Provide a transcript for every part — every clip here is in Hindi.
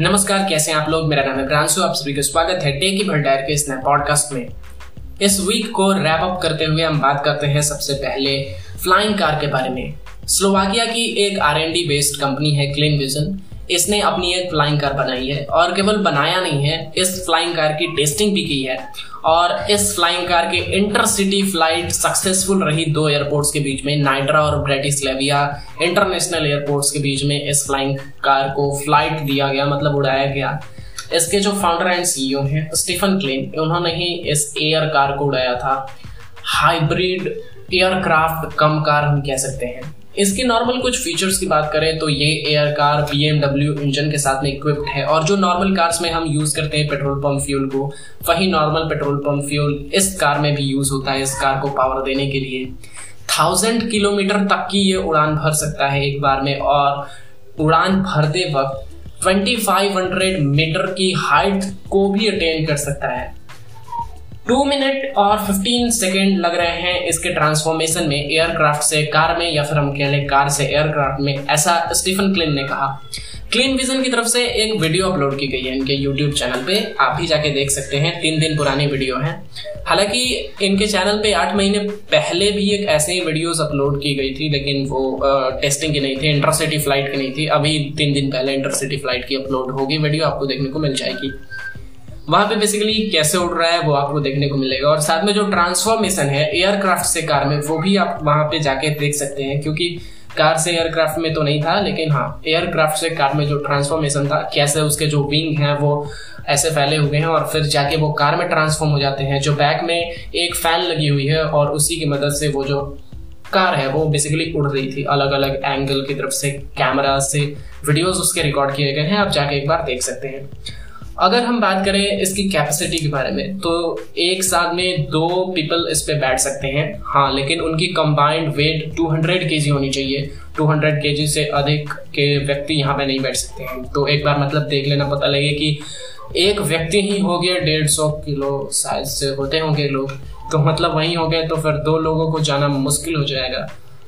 नमस्कार, कैसे हैं आप लोग? मेरा नाम है ग्रांसु आप सभी का स्वागत है टेक की भंडार के इस नए पॉडकास्ट में। इस वीक को रैप अप करते हुए हम बात करते हैं सबसे पहले फ्लाइंग कार के बारे में। स्लोवाकिया की एक आर बेस्ड कंपनी है क्लीन विजन इसने अपनी एक फ्लाइंग कार बनाई है और केवल बनाया नहीं है, इस फ्लाइंग कार की टेस्टिंग भी की है और इस फ्लाइंग कार के इंटरसिटी फ़्लाइट सक्सेसफुल रही दो एयरपोर्ट्स के बीच में नाइड्रा और ब्रेटिस्लेविया इंटरनेशनल एयरपोर्ट्स के बीच में इस फ्लाइंग कार को फ़्लाइट दिया गया मतलब उड़ाया गया। इसके जो फाउंडर एंड सीईओ हैं स्टीफन क्लेन उन्होंने ही इस एयर कार को उड़ाया था। हाइब्रिड एयरक्राफ्ट कम कार हम कह सकते हैं। इसकी नॉर्मल कुछ फीचर्स की बात करें तो ये एयर कार बी इंजन के साथ में इक्विप्ड है और जो नॉर्मल कार्स में हम यूज़ करते हैं पेट्रोल पंप फ्यूल को, वही नॉर्मल पेट्रोल पंप फ्यूल इस कार में भी यूज़ होता है इस कार को पावर देने के लिए। थाउज़ेंड किलोमीटर तक की ये उड़ान भर सकता है एक बार में और उड़ान भरते वक्त 2500 मीटर की हाइट को भी अटेन कर सकता है। टू मिनट और फिफ्टीन सेकेंड लग रहे हैं इसके ट्रांसफॉर्मेशन में एयरक्राफ्ट से कार में या फिर हम कह लें कार से एयरक्राफ्ट में ऐसा स्टीफन क्लिन ने कहा। क्लीन विजन की तरफ़ से एक वीडियो अपलोड की गई है इनके यूट्यूब चैनल पे। आप भी जाके देख सकते हैं तीन दिन पुरानी वीडियो है। हालाँकि इनके चैनल पे आठ महीने पहले भी एक ऐसे ही वीडियोस अपलोड की गई थी लेकिन वो आ, टेस्टिंग की नहीं थी इंटरसिटी फ़्लाइट की नहीं थी। अभी तीन दिन पहले इंटरसिटी फ़्लाइट की अपलोड होगी वीडियो आपको देखने को मिल जाएगी। वहाँ पे बेसिकली कैसे उड़ रहा है, वो आपको देखने को मिलेगा। और साथ में जो ट्रांसफॉर्मेशन है एयरक्राफ्ट से कार में, वो भी आप वहाँ पे जाके देख सकते हैं, क्योंकि कार से एयरक्राफ्ट में तो नहीं था, लेकिन हाँ एयरक्राफ्ट से कार में जो ट्रांसफॉर्मेशन था, कैसे उसके जो विंग है, वो ऐसे फैले हुए हैं, और फिर जाके वो कार में ट्रांसफॉर्म हो जाते हैं, जो बैक में एक फ़ैन लगी हुई है, और उसी की मदद से वो जो कार है, वो बेसिकली उड़ रही थी अलग अलग एंगल की तरफ़ से कैमरा से वीडियोस उसके रिकॉर्ड किए गए हैं, आप जाके एक बार देख सकते हैं। अगर हम बात करें इसकी कैपेसिटी के बारे में तो एक साथ में दो पीपल इस पे बैठ सकते हैं। हाँ लेकिन उनकी कंबाइंड वेट 200 केजी होनी चाहिए। 200 केजी से अधिक के व्यक्ति यहाँ पे नहीं बैठ सकते हैं। तो एक बार मतलब देख लेना, पता लगे कि एक व्यक्ति ही हो गया डेढ़ सौ किलो साइज़ से होते होंगे लोग। तो मतलब वही हो गए तो फिर दो लोगों को जाना मुश्किल हो जाएगा।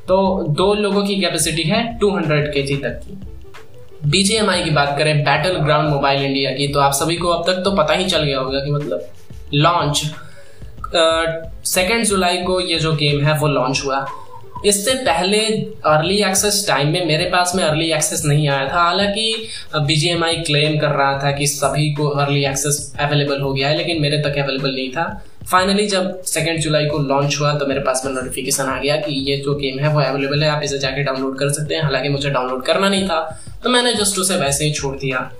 तो दो लोगों की कैपेसिटी है टू हंड्रेड के तक की। बीजेएमआई की बात करें बैटल ग्राउंड मोबाइल इंडिया की तो आप सभी को अब तक तो पता ही चल गया होगा कि मतलब लॉन्च सेकेंड जुलाई को ये जो गेम है, वो लॉन्च हुआ। इससे पहले अर्ली एक्सेस टाइम में मेरे पास में अर्ली एक्सेस नहीं आया था। हालाँकि बीजीएमआई क्लेम कर रहा था कि सभी को अर्ली एक्सेस अवेलेबल हो गया है, लेकिन मेरे तक अवेलेबल नहीं था। फाइनली जब सेकेंड जुलाई को लॉन्च हुआ तो मेरे पास में नोटिफिकेशन आ गया कि ये जो गेम है वो अवेलेबल है, आप इसे जाके डाउनलोड कर सकते हैं। हालाँकि मुझे डाउनलोड करना नहीं था तो मैंने जस्ट उसे वैसे ही छोड़ दिया।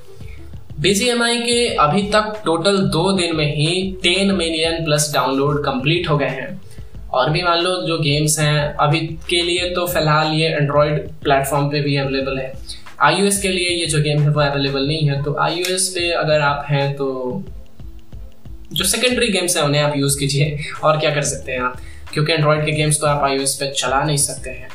बीजीएमआई के अभी तक टोटल दो दिन में ही ten million plus download complete हो गए हैं। और भी मान लो जो गेम्स हैं, अभी के लिए तो फ़िलहाल ये एंड्रॉयड प्लेटफॉर्म पे भी अवेलेबल है। आई के लिए ये जो गेम है वो अवेलेबल नहीं है तो आई पे अगर आप हैं तो जो सेकेंडरी गेम्स हैं, उन्हें आप यूज़ कीजिए। और क्या कर सकते हैं आप? क्योंकि एंड्रॉयड के गेम्स तो आप आई पे चला नहीं सकते हैं।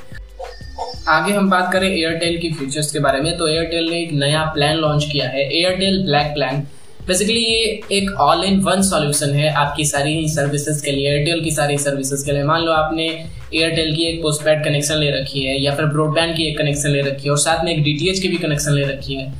आगे हम बात करें एयरटेल की फीचर्स के बारे में। तो एयरटेल ने एक नया प्लान लॉन्च किया है एयरटेल ब्लैक प्लान बेसिकली ये एक ऑल इन वन सॉल्यूशन है आपकी सारी सर्विसेज़ के लिए एयरटेल की सारी सर्विसेज़ के लिए। मान लो आपने एयरटेल की एक पोस्टपेड कनेक्शन ले रखी है, या फिर ब्रॉडबैंड की एक कनेक्शन ले रखी है, और साथ में एक डीटीएच की भी कनेक्शन ले रखी है।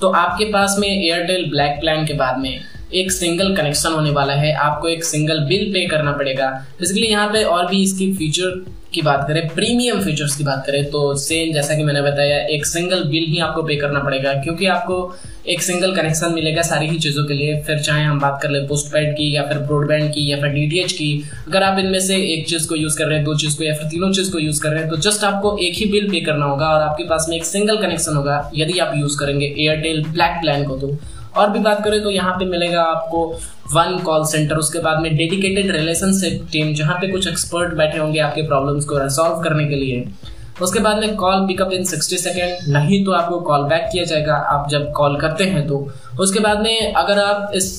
तो आपके पास में एयरटेल ब्लैक प्लान के बाद में एक सिंगल कनेक्शन होने वाला है। आपको एक सिंगल बिल पे करना पड़ेगा। बेसिकली यहाँ पे और भी इसकी फीचर की बात करें प्रीमियम फीचर्स की बात करें तो सेम जैसा कि मैंने बताया, एक सिंगल बिल ही आपको पे करना पड़ेगा, क्योंकि आपको एक सिंगल कनेक्शन मिलेगा सारी ही चीज़ों के लिए। फिर चाहे हम बात कर ले पोस्ट पेड की या फिर ब्रॉडबैंड की या फिर डीटीएच की, अगर आप इनमें से एक चीज़ को यूज़ कर रहे हैं, दो चीज़ को या फिर तीनों चीज़ को यूज़ कर रहे हैं तो जस्ट आपको एक ही बिल पे करना होगा और आपके पास में एक सिंगल कनेक्शन होगा, यदि आप यूज़ करेंगे एयरटेल ब्लैक प्लान को तो। और भी बात करें तो यहाँ पे मिलेगा आपको वन कॉल सेंटर उसके बाद में डेडिकेटेड रिलेशनशिप टीम जहाँ पे कुछ एक्सपर्ट बैठे होंगे आपके प्रॉब्लम्स को रिजॉल्व करने के लिए। उसके बाद में कॉल पिकअप इन 60 सेकेंड नहीं तो आपको कॉल बैक किया जाएगा, आप जब कॉल करते हैं तो। उसके बाद में अगर आप इस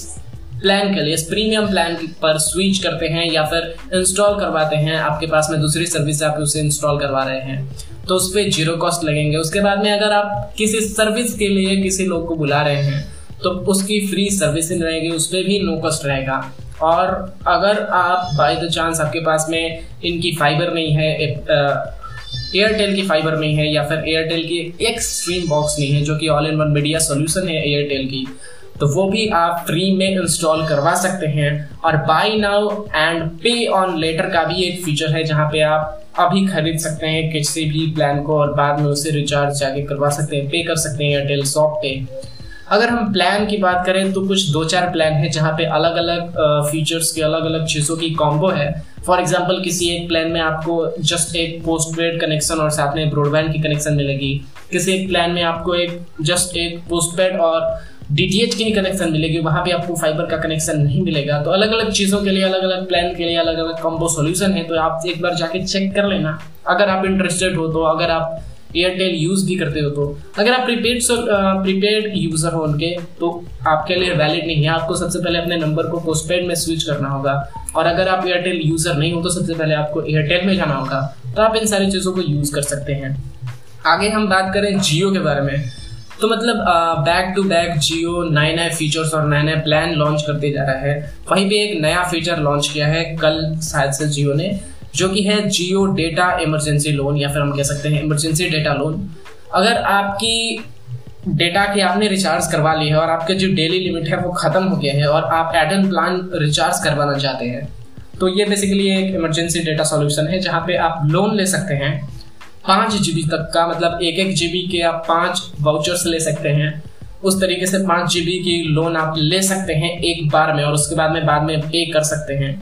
प्लान के लिए, इस प्रीमियम प्लान पर स्विच करते हैं या फिर इंस्टॉल करवाते हैं, आपके पास में दूसरी सर्विस आप उसे इंस्टॉल करवा रहे हैं तो उस पर ज़ीरो कॉस्ट लगेंगे। उसके बाद में अगर आप किसी सर्विस के लिए किसी लोग को बुला रहे हैं तो उसकी फ्री सर्विसिंग रहेगी उस पर भी नो कॉस्ट रहेगा। और अगर आप बाई द चांस आपके पास में इनकी फाइबर नहीं है एयरटेल की फाइबर में है या फिर एयरटेल की एक स्ट्रीम बॉक्स में है, जो कि all in one media solution है एयरटेल की तो वो भी आप फ्री में इंस्टॉल करवा सकते हैं। और buy now and pay on later का भी एक फीचर है, जहाँ पे आप अभी खरीद सकते हैं, किसी भी प्लान को और बाद में उसे रिचार्ज जाके करवा सकते हैं पे कर सकते हैं एयरटेल शॉप पे। अगर हम प्लान की बात करें तो कुछ दो चार प्लान है जहाँ पे अलग अलग फीचर्स की अलग अलग चीज़ों की कॉम्बो है। फॉर एग्ज़ाम्पल किसी एक प्लान में आपको जस्ट एक पोस्ट पेड कनेक्शन और साथ में ब्रॉडबैंड की कनेक्शन मिलेगी। किसी एक प्लान में आपको एक जस्ट एक पोस्ट पेड और डी टी एच की कनेक्शन मिलेगी। वहाँ पे आपको फाइबर का कनेक्शन नहीं मिलेगा। तो अलग अलग चीज़ों के लिए अलग अलग प्लान के लिए अलग अलग कॉम्बो सोल्यूशन है। तो आप एक बार जाके चेक कर लेना। अगर आप इंटरेस्टेड हो तो अगर आप एयरटेल यूज़ भी करते हो तो। अगर आप प्रीपेड प्रीपेड यूज़र हो उनके तो आपके लिए वैलिड नहीं है। आपको सबसे पहले अपने नंबर को पोस्टपेड में स्विच करना होगा। और अगर आप एयरटेल यूज़र नहीं हो तो सबसे पहले आपको एयरटेल में जाना होगा। तो आप इन सारी चीज़ों को यूज़ कर सकते हैं। आगे हम बात करें जियो के बारे में। तो मतलब बैक टू बैक जियो नए नए फीचर्स और नए नए प्लान लॉन्च करते जा रहा है। वहीं पे एक नया फीचर लॉन्च किया है। कल शायद से जियो ने। जो कि है जियो डेटा इमरजेंसी लोन, या फिर हम कह सकते हैं इमरजेंसी डेटा लोन। अगर आपकी डेटा की आपने रिचार्ज करवा ली है और आपके जो डेली लिमिट है वो खत्म हो गया है और आप एडन प्लान रिचार्ज करवाना चाहते हैं तो ये बेसिकली एक इमरजेंसी डेटा सॉल्यूशन है जहाँ पे आप लोन ले सकते हैं। पाँच जीबी तक का मतलब एक एक जीबी के आप पाँच वाउचर्स ले सकते हैं। उस तरीके से पाँच जीबी की लोन आप ले सकते हैं एक बार में और उसके बाद में बाद में पे कर सकते हैं।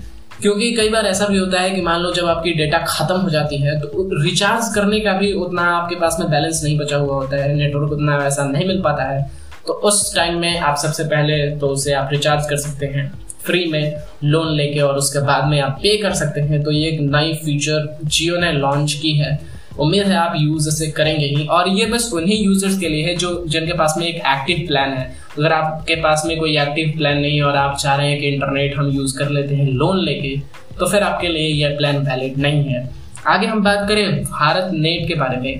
क्योंकि कई बार ऐसा भी होता है कि मान लो जब आपकी डेटा खत्म हो जाती है तो रिचार्ज करने का भी उतना आपके पास में बैलेंस नहीं बचा हुआ होता है नेटवर्क उतना ऐसा नहीं मिल पाता है। तो उस टाइम में आप सबसे पहले तो उसे आप रिचार्ज कर सकते हैं फ्री में लोन लेके और उसके बाद में आप पे कर सकते हैं। तो ये एक नई फीचर जियो ने लॉन्च की है। उम्मीद है आप यूज़ इसे करेंगे ही। और ये बस उन्हीं यूज़र्स के लिए है जो, जिनके पास में एक एक्टिव प्लान है। अगर आपके पास में कोई एक्टिव प्लान नहीं है और आप चाह रहे हैं कि इंटरनेट हम यूज़ कर लेते हैं लोन लेके तो फिर आपके लिए यह प्लान वैलिड नहीं है। आगे हम बात करें भारत नेट के बारे में।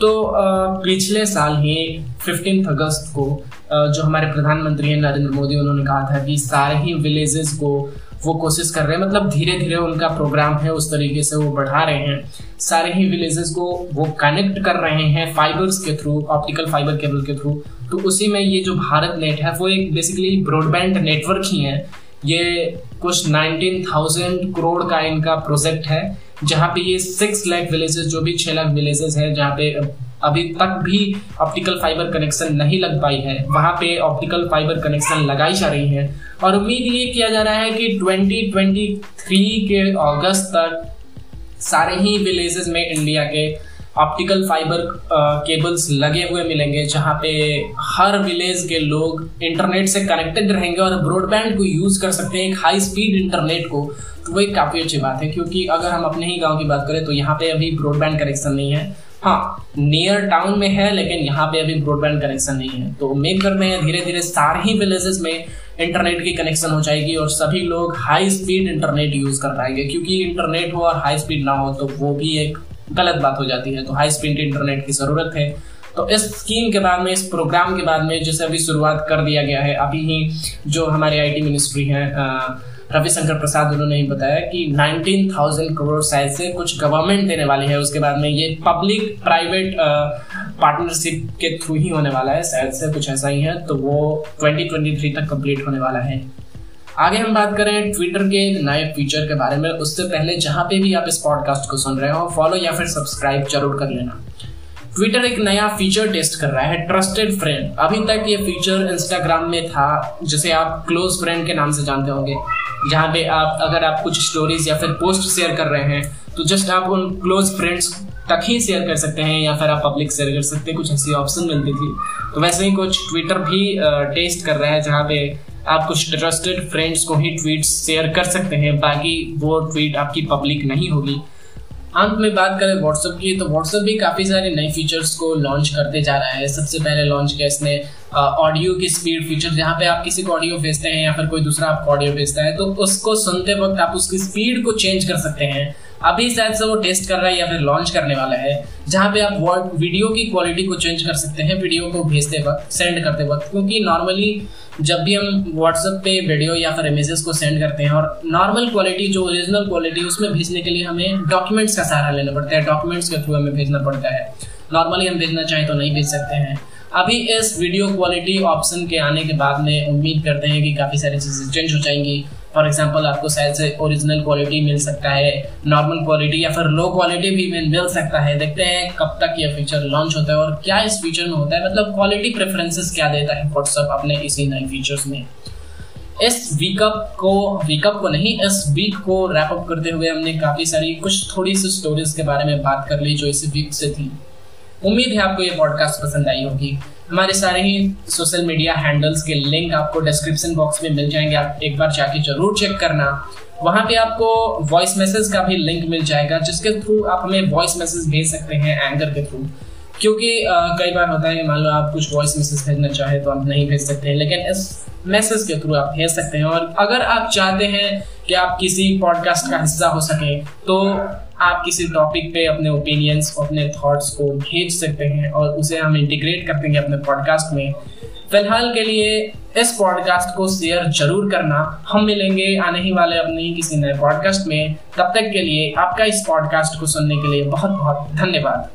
तो पिछले साल ही फिफ्टीन अगस्त को जो हमारे प्रधानमंत्री हैं नरेंद्र मोदी, उन्होंने कहा था कि सारे ही विलेजेस को वो कोशिश कर रहे हैं। मतलब धीरे धीरे उनका प्रोग्राम है उस तरीके से वो बढ़ा रहे हैं। सारे ही विलेजेस को वो कनेक्ट कर रहे हैं फाइबर्स के थ्रू ऑप्टिकल फाइबर केबल के थ्रू तो उसी में ये जो भारत नेट है वो एक बेसिकली ब्रॉडबैंड नेटवर्क ही है। ये कुछ 19,000 करोड़ का इनका प्रोजेक्ट है जहाँ पे ये सिक्स लाख विलेजेस जो भी छह लाख विलेजेस है जहाँ पे अभी तक भी ऑप्टिकल फाइबर कनेक्शन नहीं लग पाई है। वहाँ पे ऑप्टिकल फाइबर कनेक्शन लगाई जा रही है। और उम्मीद ये किया जा रहा है कि 2023 के अगस्त तक सारे ही विलेजेस में इंडिया के ऑप्टिकल फाइबर केबल्स लगे हुए मिलेंगे, जहाँ पे हर विलेज के लोग इंटरनेट से कनेक्टेड रहेंगे और ब्रॉडबैंड को यूज़ कर सकते हैं, एक हाई स्पीड इंटरनेट को। तो वो एक काफ़ी अच्छी बात है, क्योंकि अगर हम अपने ही गाँव की बात करें तो यहाँ पे अभी ब्रॉडबैंड कनेक्शन नहीं है। हाँ नियर टाउन में है, लेकिन यहाँ पे अभी ब्रॉडबैंड कनेक्शन नहीं है। तो उम्मीद करते हैं धीरे धीरे सारे विलेजेस में इंटरनेट की कनेक्शन हो जाएगी और सभी लोग हाई स्पीड इंटरनेट यूज़ कर पाएँगे। क्योंकि इंटरनेट हो और हाई स्पीड ना हो तो वो भी एक गलत बात हो जाती है। तो हाई स्पीड इंटरनेट की ज़रूरत है। तो इस स्कीम के बाद में, इस प्रोग्राम के बाद में, जैसे अभी शुरुआत कर दिया गया है, अभी ही जो हमारे आईटी मिनिस्ट्री है रविशंकर प्रसाद उन्होंने बताया कि 19,000 करोड़ शायद से कुछ गवर्नमेंट देने वाली है। उसके बाद में ये पब्लिक प्राइवेट पार्टनरशिप के थ्रू ही होने वाला है। शायद से कुछ ऐसा ही है तो वो 2023 तक कंप्लीट होने वाला है। आगे हम बात करें ट्विटर के एक नए फीचर के बारे में। उससे पहले जहाँ पे भी आप इस पॉडकास्ट को सुन रहे हो फॉलो या फिर सब्सक्राइब ज़रूर कर लेना। ट्विटर एक नया फीचर टेस्ट कर रहा है ट्रस्टेड फ्रेंड अभी तक ये फीचर इंस्टाग्राम में था, जिसे आप क्लोज फ्रेंड के नाम से जानते होंगे। जहाँ पे आप, अगर आप कुछ स्टोरीज या फिर पोस्ट शेयर कर रहे हैं तो जस्ट आप उन क्लोज फ्रेंड्स तक ही शेयर कर सकते हैं, या फिर आप पब्लिक शेयर कर सकते हैं, कुछ ऐसी ऑप्शन मिलती थी। तो वैसे ही कुछ ट्विटर भी टेस्ट कर रहा है, जहाँ पे आप कुछ ट्रस्टेड फ्रेंड्स को ही ट्वीट शेयर कर सकते हैं, बाकी वो ट्वीट आपकी पब्लिक नहीं होगी। अंत में बात करें व्हाट्सएप की तो व्हाट्सएप भी काफ़ी सारे नए फीचर्स को लॉन्च करते जा रहा है। सबसे पहले लॉन्च किया इसने ऑडियो की स्पीड फीचर जहाँ पे आप किसी को ऑडियो भेजते हैं या फिर कोई दूसरा आपको ऑडियो भेजता है तो उसको सुनते वक्त आप उसकी स्पीड को चेंज कर सकते हैं। अभी शायद से वो टेस्ट कर रहा है या फिर लॉन्च करने वाला है, जहाँ पे आप वीडियो की क्वालिटी को चेंज कर सकते हैं वीडियो को भेजते वक्त सेंड करते वक्त। क्योंकि नॉर्मली जब भी हम व्हाट्सएप पे वीडियो या फिर इमेजेस को सेंड करते हैं और नॉर्मल क्वालिटी जो ओरिजिनल क्वालिटी उसमें भेजने के लिए हमें डॉक्यूमेंट्स का सहारा लेना पड़ता है। डॉक्यूमेंट्स के थ्रू हमें भेजना पड़ता है। नॉर्मली हम भेजना चाहें तो नहीं भेज सकते हैं। अभी इस वीडियो क्वालिटी ऑप्शन के आने के बाद में उम्मीद करते हैं कि काफ़ी सारी चीज़ें चेंज हो जाएँगी। फॉर एग्ज़ाम्पल आपको शायद से ओरिजिनल क्वालिटी मिल सकता है नॉर्मल क्वालिटी या फिर लो क्वालिटी भी मिल सकता है। देखते हैं कब तक ये फीचर लॉन्च होता है और क्या इस फीचर में होता है। मतलब क्वालिटी प्रेफरेंसेस क्या देता है व्हाट्सअप अपने इसी नए फीचर्स में। इस वीकअप को वीकअप को नहीं, इस वीक को रैप अप करते हुए हमने काफ़ी सारी, कुछ थोड़ी सी स्टोरीज के बारे में बात कर ली जो इस वीक से थी। उम्मीद है आपको ये पॉडकास्ट पसंद आई होगी। हमारे सारे ही सोशल मीडिया हैंडल्स के लिंक आपको डिस्क्रिप्शन बॉक्स में मिल जाएँगे। आप एक बार जाके ज़रूर चेक करना। वहाँ पे आपको वॉइस मैसेज का भी लिंक मिल जाएगा, जिसके थ्रू आप हमें वॉइस मैसेज भेज सकते हैं एंकर के थ्रू क्योंकि कई बार होता है, मान लो आप कुछ वॉइस मैसेज भेजना चाहे तो आप नहीं भेज सकते हैं, लेकिन इस मैसेज के थ्रू आप भेज सकते हैं। और अगर आप चाहते हैं कि आप किसी पॉडकास्ट का हिस्सा हो सके तो आप किसी टॉपिक पे अपने ओपिनियंस अपने थॉट्स को भेज सकते हैं और उसे हम इंटीग्रेट कर देंगे अपने पॉडकास्ट में। फ़िलहाल के लिए इस पॉडकास्ट को शेयर ज़रूर करना। हम मिलेंगे आने ही वाले अपने किसी नए पॉडकास्ट में। तब तक के लिए आपका इस पॉडकास्ट को सुनने के लिए बहुत बहुत धन्यवाद।